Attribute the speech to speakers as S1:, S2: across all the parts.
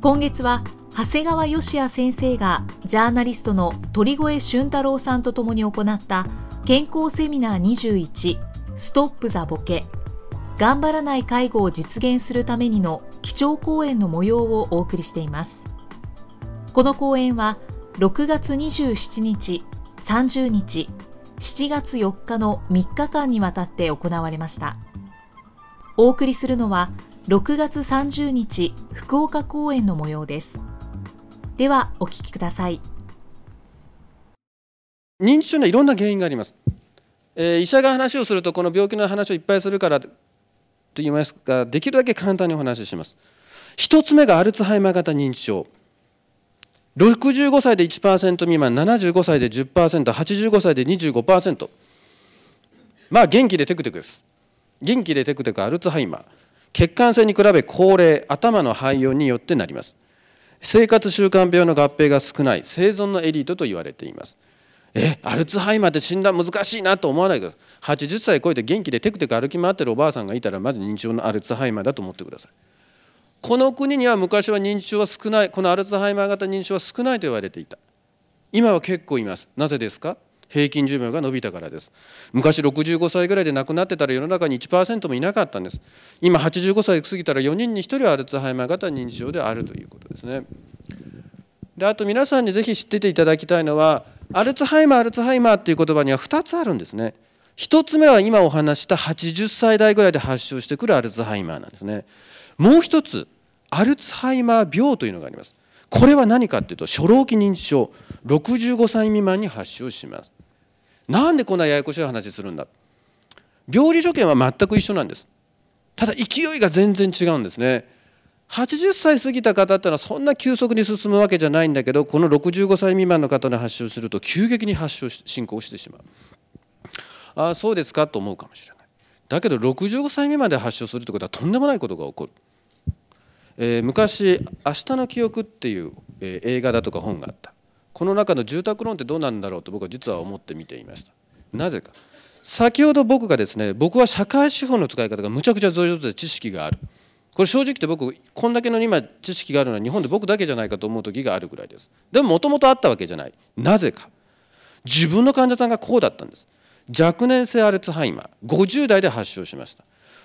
S1: 今月は長谷川芳也先生がジャーナリストの鳥越俊太郎さんと共に行った健康セミナー21ストップザボケ。頑張らない介護を実現するためにの基調講演の模様をお送りしています。この講演は6月27日30日7月4日の3日間にわたって行われました。お送りするのは6月30日福岡公演の模様です。ではお聞きください。
S2: 認知症にはいろんな原因があります、えー、医者が話をするとこの病気の話をいっぱいするからと言いますができるだけ簡単にお話しします。一つ目がアルツハイマー型認知症。65歳で1%未満75歳で 10%85 歳で25%まあ元気でテクテクです。元気でテクテクアルツハイマー。血管性に比べ高齢頭の肺炎によってなります。生活習慣病の合併が少ない生存のエリートと言われています。えアルツハイマーって診断難しいなと思わないでください。80歳超えて元気でテクテク歩き回ってるおばあさんがいたらまず認知症のアルツハイマーだと思ってください。この国には昔は認知症は少ないこのアルツハイマー型認知症は少ないと言われていた。今は結構います。なぜですか？平均寿命が伸びたからです。昔65歳ぐらいで亡くなってたら世の中に1%もいなかったんです。今85歳過ぎたら4人に1人はアルツハイマー型認知症であるということですね。であと皆さんにぜひ知ってていただきたいのはアルツハイマーアルツハイマーっていう言葉には2つあるんですね。1つ目は今お話した80歳代ぐらいで発症してくるアルツハイマーなんですね。もう一つアルツハイマー病というのがあります。これは何かっていうと初老期認知症65歳未満に発症します。なんでこんなややこしい話するんだ？病理条件は全く一緒なんです。ただ勢いが全然違うんですね。80歳過ぎた方ってのはそんな急速に進むわけじゃないんだけどこの65歳未満の方に発症すると急激に発症進行してしまう。ああそうですかと思うかもしれない。だけど65歳未満で発症するということはとんでもないことが起こる、えー、昔「明日の記憶」っていう、えー、映画だとか本があった。この中の住宅ローンってどうなんだろうと僕は実は思って見ていました。なぜか。先ほど僕がですね僕は社会資本の使い方がむちゃくちゃ上手で知識がある。これ正直言って僕こんだけの今知識があるのは日本で僕だけじゃないかと思う時があるぐらいです。でももともとあったわけじゃない。なぜか。自分の患者さんがこうだったんです。若年性アルツハイマー。50代で発症しました。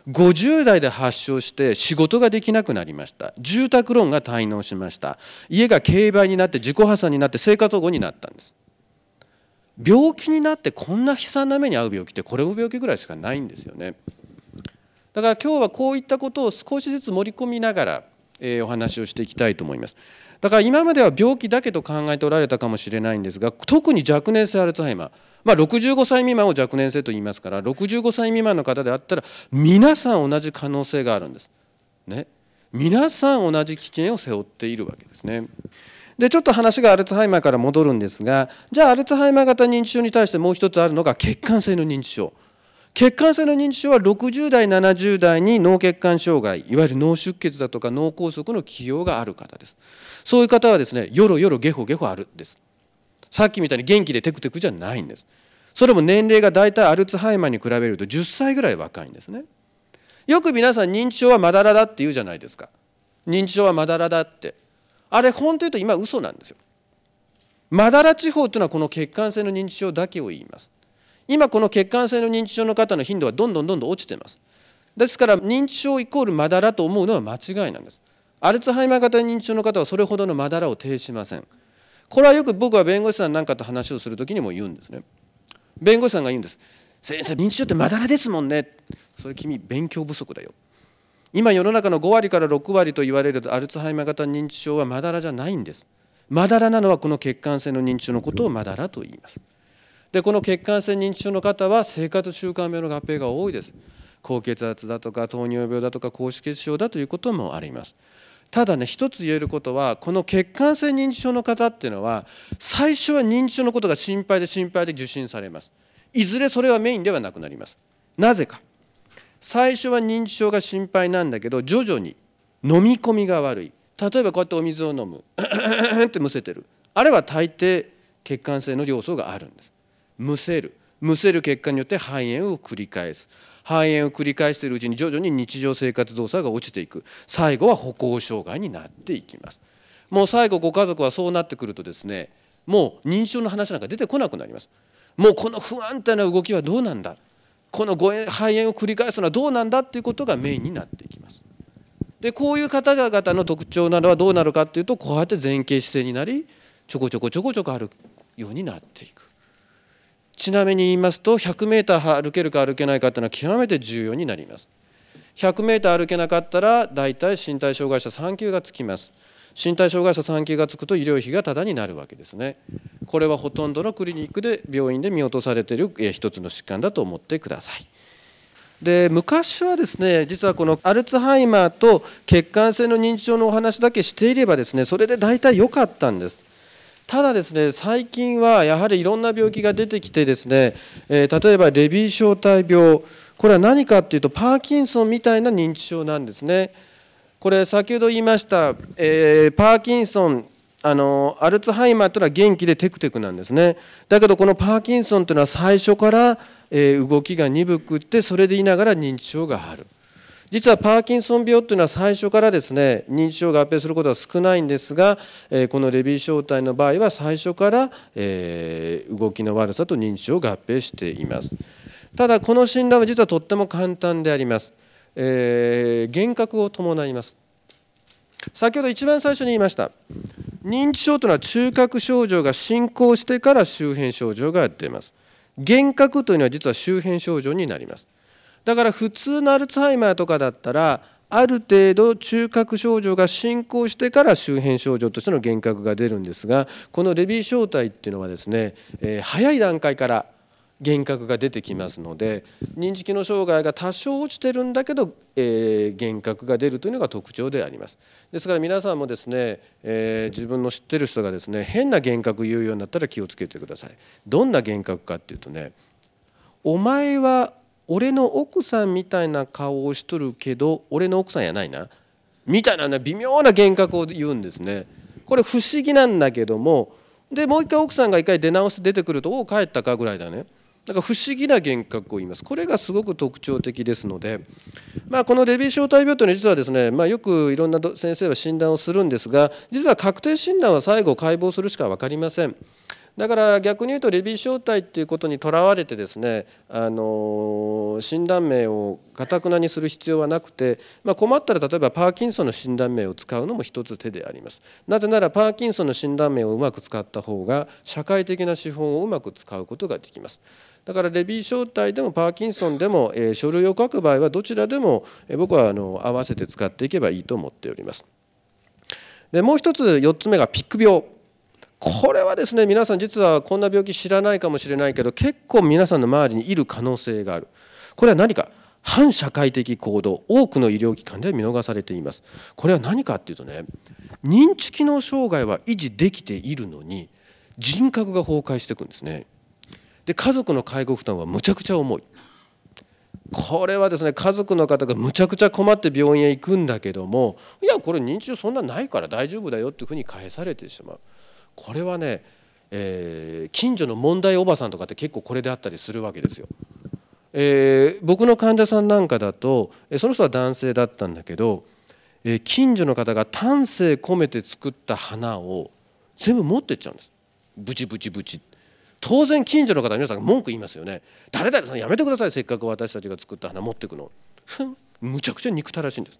S2: 50代で発症して仕事ができなくなりました。住宅ローンが滞納しました。家が競売になって自己破産になって生活保護になったんです。病気になってこんな悲惨な目に遭う病気ってこれも病気ぐらいしかないんですよね。だから今日はこういったことを少しずつ盛り込みながら、お話をしていきたいと思います。だから今までは病気だけと考えておられたかもしれないんですが特に若年性アルツハイマーまあ、65歳未満を若年性と言いますから65歳未満の方であったら皆さん同じ可能性があるんです。ね、皆さん同じ危険を背負っているわけですね。でちょっと話がアルツハイマーから戻るんですがじゃあアルツハイマー型認知症に対してもう一つあるのが血管性の認知症。血管性の認知症は60代70代に脳血管障害いわゆる脳出血だとか脳梗塞の起用がある方です。そういう方はですねよろよろゲホゲホあるんです。さっきみたいに元気でテクテクじゃないんです。それも年齢が大体アルツハイマーに比べると10歳ぐらい若いんですね。よく皆さん認知症はまだらだって言うじゃないですか。認知症はまだらだって。あれ本当言うと今嘘なんですよ。まだら地方というのはこの血管性の認知症だけを言います。今この血管性の認知症の方の頻度はどんどんどんどん落ちてます。ですから認知症イコールまだらと思うのは間違いなんです。アルツハイマー型認知症の方はそれほどのまだらを呈しません。これはよく僕は弁護士さんなんかと話をする時にも言うんですね。弁護士さんが言うんです。先生認知症ってまだらですもんね。それ君勉強不足だよ。今世の中の5割から6割と言われるアルツハイマー型認知症はまだらじゃないんです。まだらなのはこの血管性の認知症のことをまだらと言います。でこの血管性認知症の方は生活習慣病の合併が多いです。高血圧だとか糖尿病だとか高脂血症だということもあります。ただね一つ言えることはこの血管性認知症の方っていうのは最初は認知症のことが心配で心配で受診されます。いずれそれはメインではなくなります。なぜか。最初は認知症が心配なんだけど徐々に飲み込みが悪い。例えばこうやってお水を飲む。ってむせてる。あれは大抵血管性の要素があるんです。むせる。むせる結果によって肺炎を繰り返す。肺炎を繰り返しているうちに徐々に日常生活動作が落ちていく。最後は歩行障害になっていきます。もう最後ご家族はそうなってくるとですねもう認知症の話なんか出てこなくなります。もうこの不安定な動きはどうなんだ。この肺炎を繰り返すのはどうなんだっていうことがメインになっていきます。でこういう方々の特徴などはどうなるかっていうとこうやって前傾姿勢になりちょこちょこちょこちょこ歩くようになっていく。ちなみに言いますと 100m 歩けるか歩けないかっていうのは極めて重要になります。100m 歩けなかったら大体身体障害者3級がつきます。身体障害者3級がつくと医療費がタダになるわけですね。これはほとんどのクリニックで病院で見落とされている一つの疾患だと思ってください。で昔はですね実はこのアルツハイマーと血管性の認知症のお話だけしていればですねそれで大体良かったんです。ただですね最近はやはりいろんな病気が出てきてですね、えー、例えばレビー小体病これは何かっていうとパーキンソンみたいな認知症なんですね。これ先ほど言いました、えー、パーキンソンあのアルツハイマーというのは元気でテクテクなんですね。だけどこのパーキンソンというのは最初から、えー、動きが鈍くってそれでいながら認知症がある。実はパーキンソン病というのは最初からですね認知症が合併することは少ないんですが、え、このレビー小体の場合は最初から、え、動きの悪さと認知症を合併しています。ただこの診断は実はとっても簡単であります。えー、幻覚を伴います。先ほど一番最初に言いました認知症というのは中核症状が進行してから周辺症状が出ます。幻覚というのは実は周辺症状になります。だから普通のアルツハイマーとかだったらある程度中核症状が進行してから周辺症状としての幻覚が出るんですがこのレビー小体っていうのはですね、えー、早い段階から幻覚が出てきますので認知機能障害が多少落ちてるんだけど、えー、幻覚が出るというのが特徴であります。ですから皆さんもですね、えー、自分の知ってる人がですね変な幻覚言うようになったら気をつけてください。どんな幻覚かっていうとねお前は俺の奥さんみたいな顔をしとるけど俺の奥さんやないな。みたいな、ね、微妙な幻覚を言うんですね。これ不思議なんだけどもでもう一回奥さんが一回出直して出てくると「おお帰ったか」ぐらいだね。だから不思議な幻覚を言います。これがすごく特徴的ですので、まあ、このレビー小体病というのは実はですね、まあ、よくいろんな先生は診断をするんですが実は確定診断は最後解剖するしか分かりません。だから逆に言うとレビー小体っていうことにとらわれてですねあの診断名をかたくなにする必要はなくて、まあ、困ったら例えばパーキンソンの診断名を使うのも一つ手であります。なぜならパーキンソンの診断名をうまく使った方が社会的な資本をうまく使うことができます。だからレビー小体でもパーキンソンでも、えー、書類を書く場合はどちらでも、えー、僕はあの合わせて使っていけばいいと思っております。でもう一つ4つ目がピック病。これはですね皆さん実はこんな病気知らないかもしれないけど結構皆さんの周りにいる可能性がある。これは何か？反社会的行動。多くの医療機関で見逃されています。これは何かっていうとね認知機能障害は維持できているのに人格が崩壊していくんですね。で家族の介護負担はむちゃくちゃ重い。これはですね家族の方がむちゃくちゃ困って病院へ行くんだけどもいやこれ認知症そんなないから大丈夫だよっていうふうに返されてしまう。これはね、えー、近所の問題おばさんとかって結構これであったりするわけですよ。えー、僕の患者さんなんかだとその人は男性だったんだけど、えー、近所の方が丹精込めて作った花を全部持ってっちゃうんです。ブチブチブチ。当然近所の方皆さん文句言いますよね。誰々さんやめてください。せっかく私たちが作った花持ってくの。むちゃくちゃ憎たらしいんです。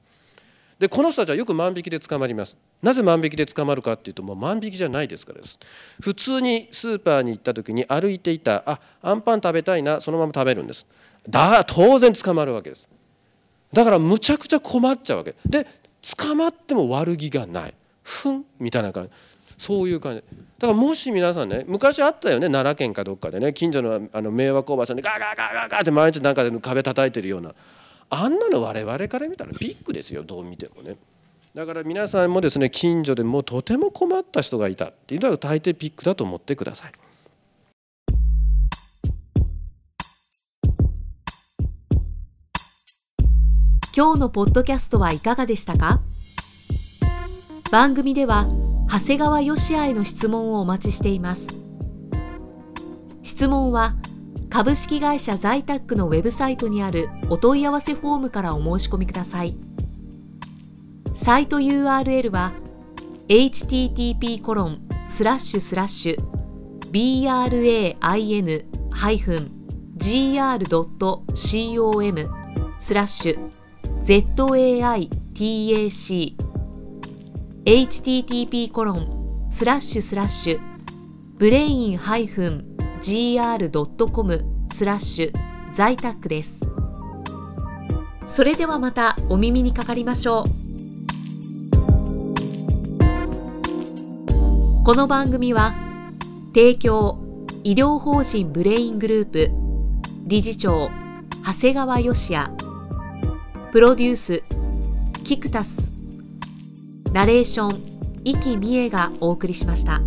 S2: でこの人たちはよく万引きで捕まります。なぜ万引きで捕まるかっていうともう万引きじゃないですからです。普通にスーパーに行った時に歩いていたあアンパン食べたいなそのまま食べるんです。だから当然捕まるわけです。だからむちゃくちゃ困っちゃうわけ。で捕まっても悪気がない。ふんみたいな感じ。そういう感じ。だからもし皆さんね昔あったよね奈良県かどっかでね近所のあの迷惑おばさんでガーガーガーガーガって毎日なんかで壁叩いてるような。あんなの我々から見たらビッグですよどう見てもね。だから皆さんもですね近所でもうとても困った人がいたっていうのは大抵ビッグだと思ってください。
S1: 今日のポッドキャストはいかがでしたか？番組では長谷川義也への質問をお待ちしています。質問は「株式会社ザイタックのウェブサイトにあるお問い合わせフォームからお申し込みください。サイト URL は http コロンスラッシュスラッシュ brain-gr.com スラッシュ zaitac http コロンスラッシュスラッシュブレイン gr.com スラッシュ在宅です。それではまたお耳にかかりましょう。この番組は提供医療法人ブレイングループ理事長長谷川嘉哉プロデュースキクタスナレーション生きみえがお送りしました。